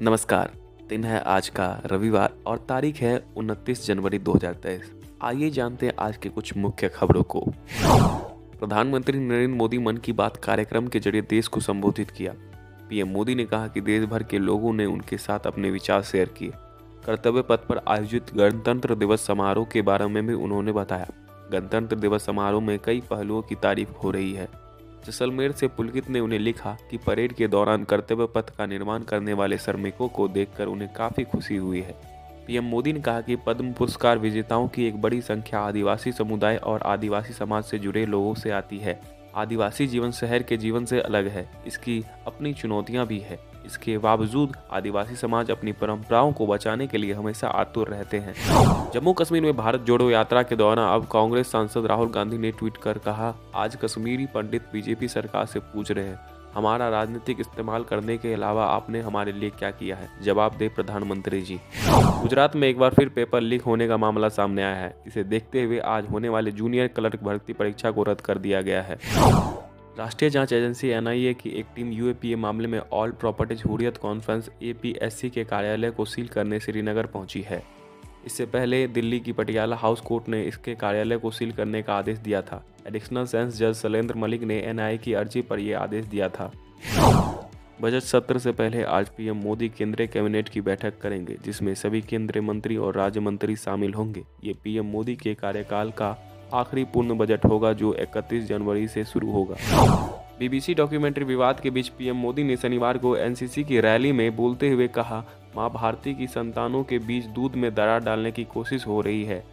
नमस्कार, दिन है आज का रविवार और तारीख है 29 जनवरी 2023 आइए जानते हैं आज के कुछ मुख्य खबरों को। प्रधानमंत्री नरेंद्र मोदी मन की बात कार्यक्रम के ज़रिए देश को संबोधित किया। पीएम मोदी ने कहा कि देश भर के लोगों ने उनके साथ अपने विचार शेयर किए। कर्तव्य पथ पर आयोजित गणतंत्र दिवस समारोह के बारे में भी उन्होंने बताया। गणतंत्र दिवस समारोह में कई पहलुओं की तारीफ़ हो रही है। जैसलमेर से पुलकित ने उन्हें लिखा कि परेड के दौरान कर्तव्य पथ का निर्माण करने वाले श्रमिकों को देखकर उन्हें काफ़ी खुशी हुई है। पीएम मोदी ने कहा कि पद्म पुरस्कार विजेताओं की एक बड़ी संख्या आदिवासी समुदाय और आदिवासी समाज से जुड़े लोगों से आती है। आदिवासी जीवन शहर के जीवन से अलग है। इसकी अपनी चुनौतियाँ भी है। इसके बावजूद आदिवासी समाज अपनी परंपराओं को बचाने के लिए हमेशा आतुर रहते हैं। जम्मू कश्मीर में भारत जोड़ो यात्रा के दौरान अब कांग्रेस सांसद राहुल गांधी ने ट्वीट कर कहा, आज कश्मीरी पंडित बीजेपी सरकार से पूछ रहे हैं, हमारा राजनीतिक इस्तेमाल करने के अलावा आपने हमारे लिए क्या किया है? जवाब दे प्रधानमंत्री जी। गुजरात में एक बार फिर पेपर लीक होने का मामला सामने आया है। इसे देखते हुए आज होने वाले जूनियर क्लर्क भर्ती परीक्षा को रद्द कर दिया गया है। राष्ट्रीय जाँच एजेंसी एनआईए की एक टीम यूएपीए मामले में all properties Hurriyat conference APSC के कार्यालय को सील करने श्रीनगर पहुँची है। इससे पहले दिल्ली की पटियाला हाउस कोर्ट ने इसके कार्यालय को सील करने का आदेश दिया था। एडिशनल सेंस जज शैलेंद्र मलिक ने एनआईए की अर्जी पर यह आदेश दिया था। बजट सत्र से पहले आज पीएम मोदी केंद्रीय कैबिनेट की बैठक करेंगे, जिसमें सभी केंद्रीय मंत्री और राज्य मंत्री शामिल होंगे। ये पीएम मोदी के कार्यकाल का आखिरी पूर्ण बजट होगा जो 31 जनवरी से शुरू होगा। बीबीसी डॉक्यूमेंट्री विवाद के बीच पीएम मोदी ने शनिवार को एनसीसी की रैली में बोलते हुए कहा, माँ भारती की संतानों के बीच दूध में दरार डालने की कोशिश हो रही है।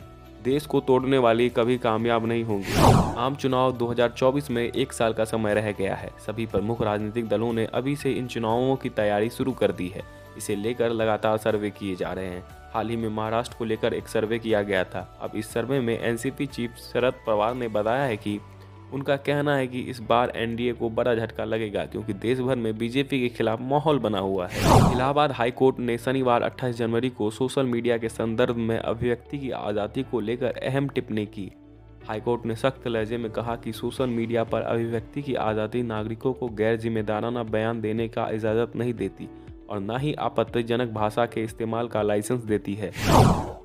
देश को तोड़ने वाली कभी कामयाब नहीं होंगी। आम चुनाव 2024 में एक साल का समय रह गया है। सभी प्रमुख राजनीतिक दलों ने अभी से इन चुनावों की तैयारी शुरू कर दी है। इसे लेकर लगातार सर्वे किए जा रहे हैं। हाल ही में महाराष्ट्र को लेकर एक सर्वे किया गया था। अब इस सर्वे में एनसीपी चीफ शरद पवार ने बताया है कि उनका कहना है कि इस बार एनडीए को बड़ा झटका लगेगा, क्योंकि देश भर में बीजेपी के खिलाफ माहौल बना हुआ है। इलाहाबाद हाईकोर्ट ने शनिवार 28 जनवरी को सोशल मीडिया के संदर्भ में अभिव्यक्ति की आज़ादी को लेकर अहम टिप्पणी की। हाईकोर्ट ने सख्त लहजे में कहा कि सोशल मीडिया पर अभिव्यक्ति की आज़ादी नागरिकों को गैर जिम्मेदाराना बयान देने का इजाज़त नहीं देती और न ही आपत्तिजनक भाषा के इस्तेमाल का लाइसेंस देती है।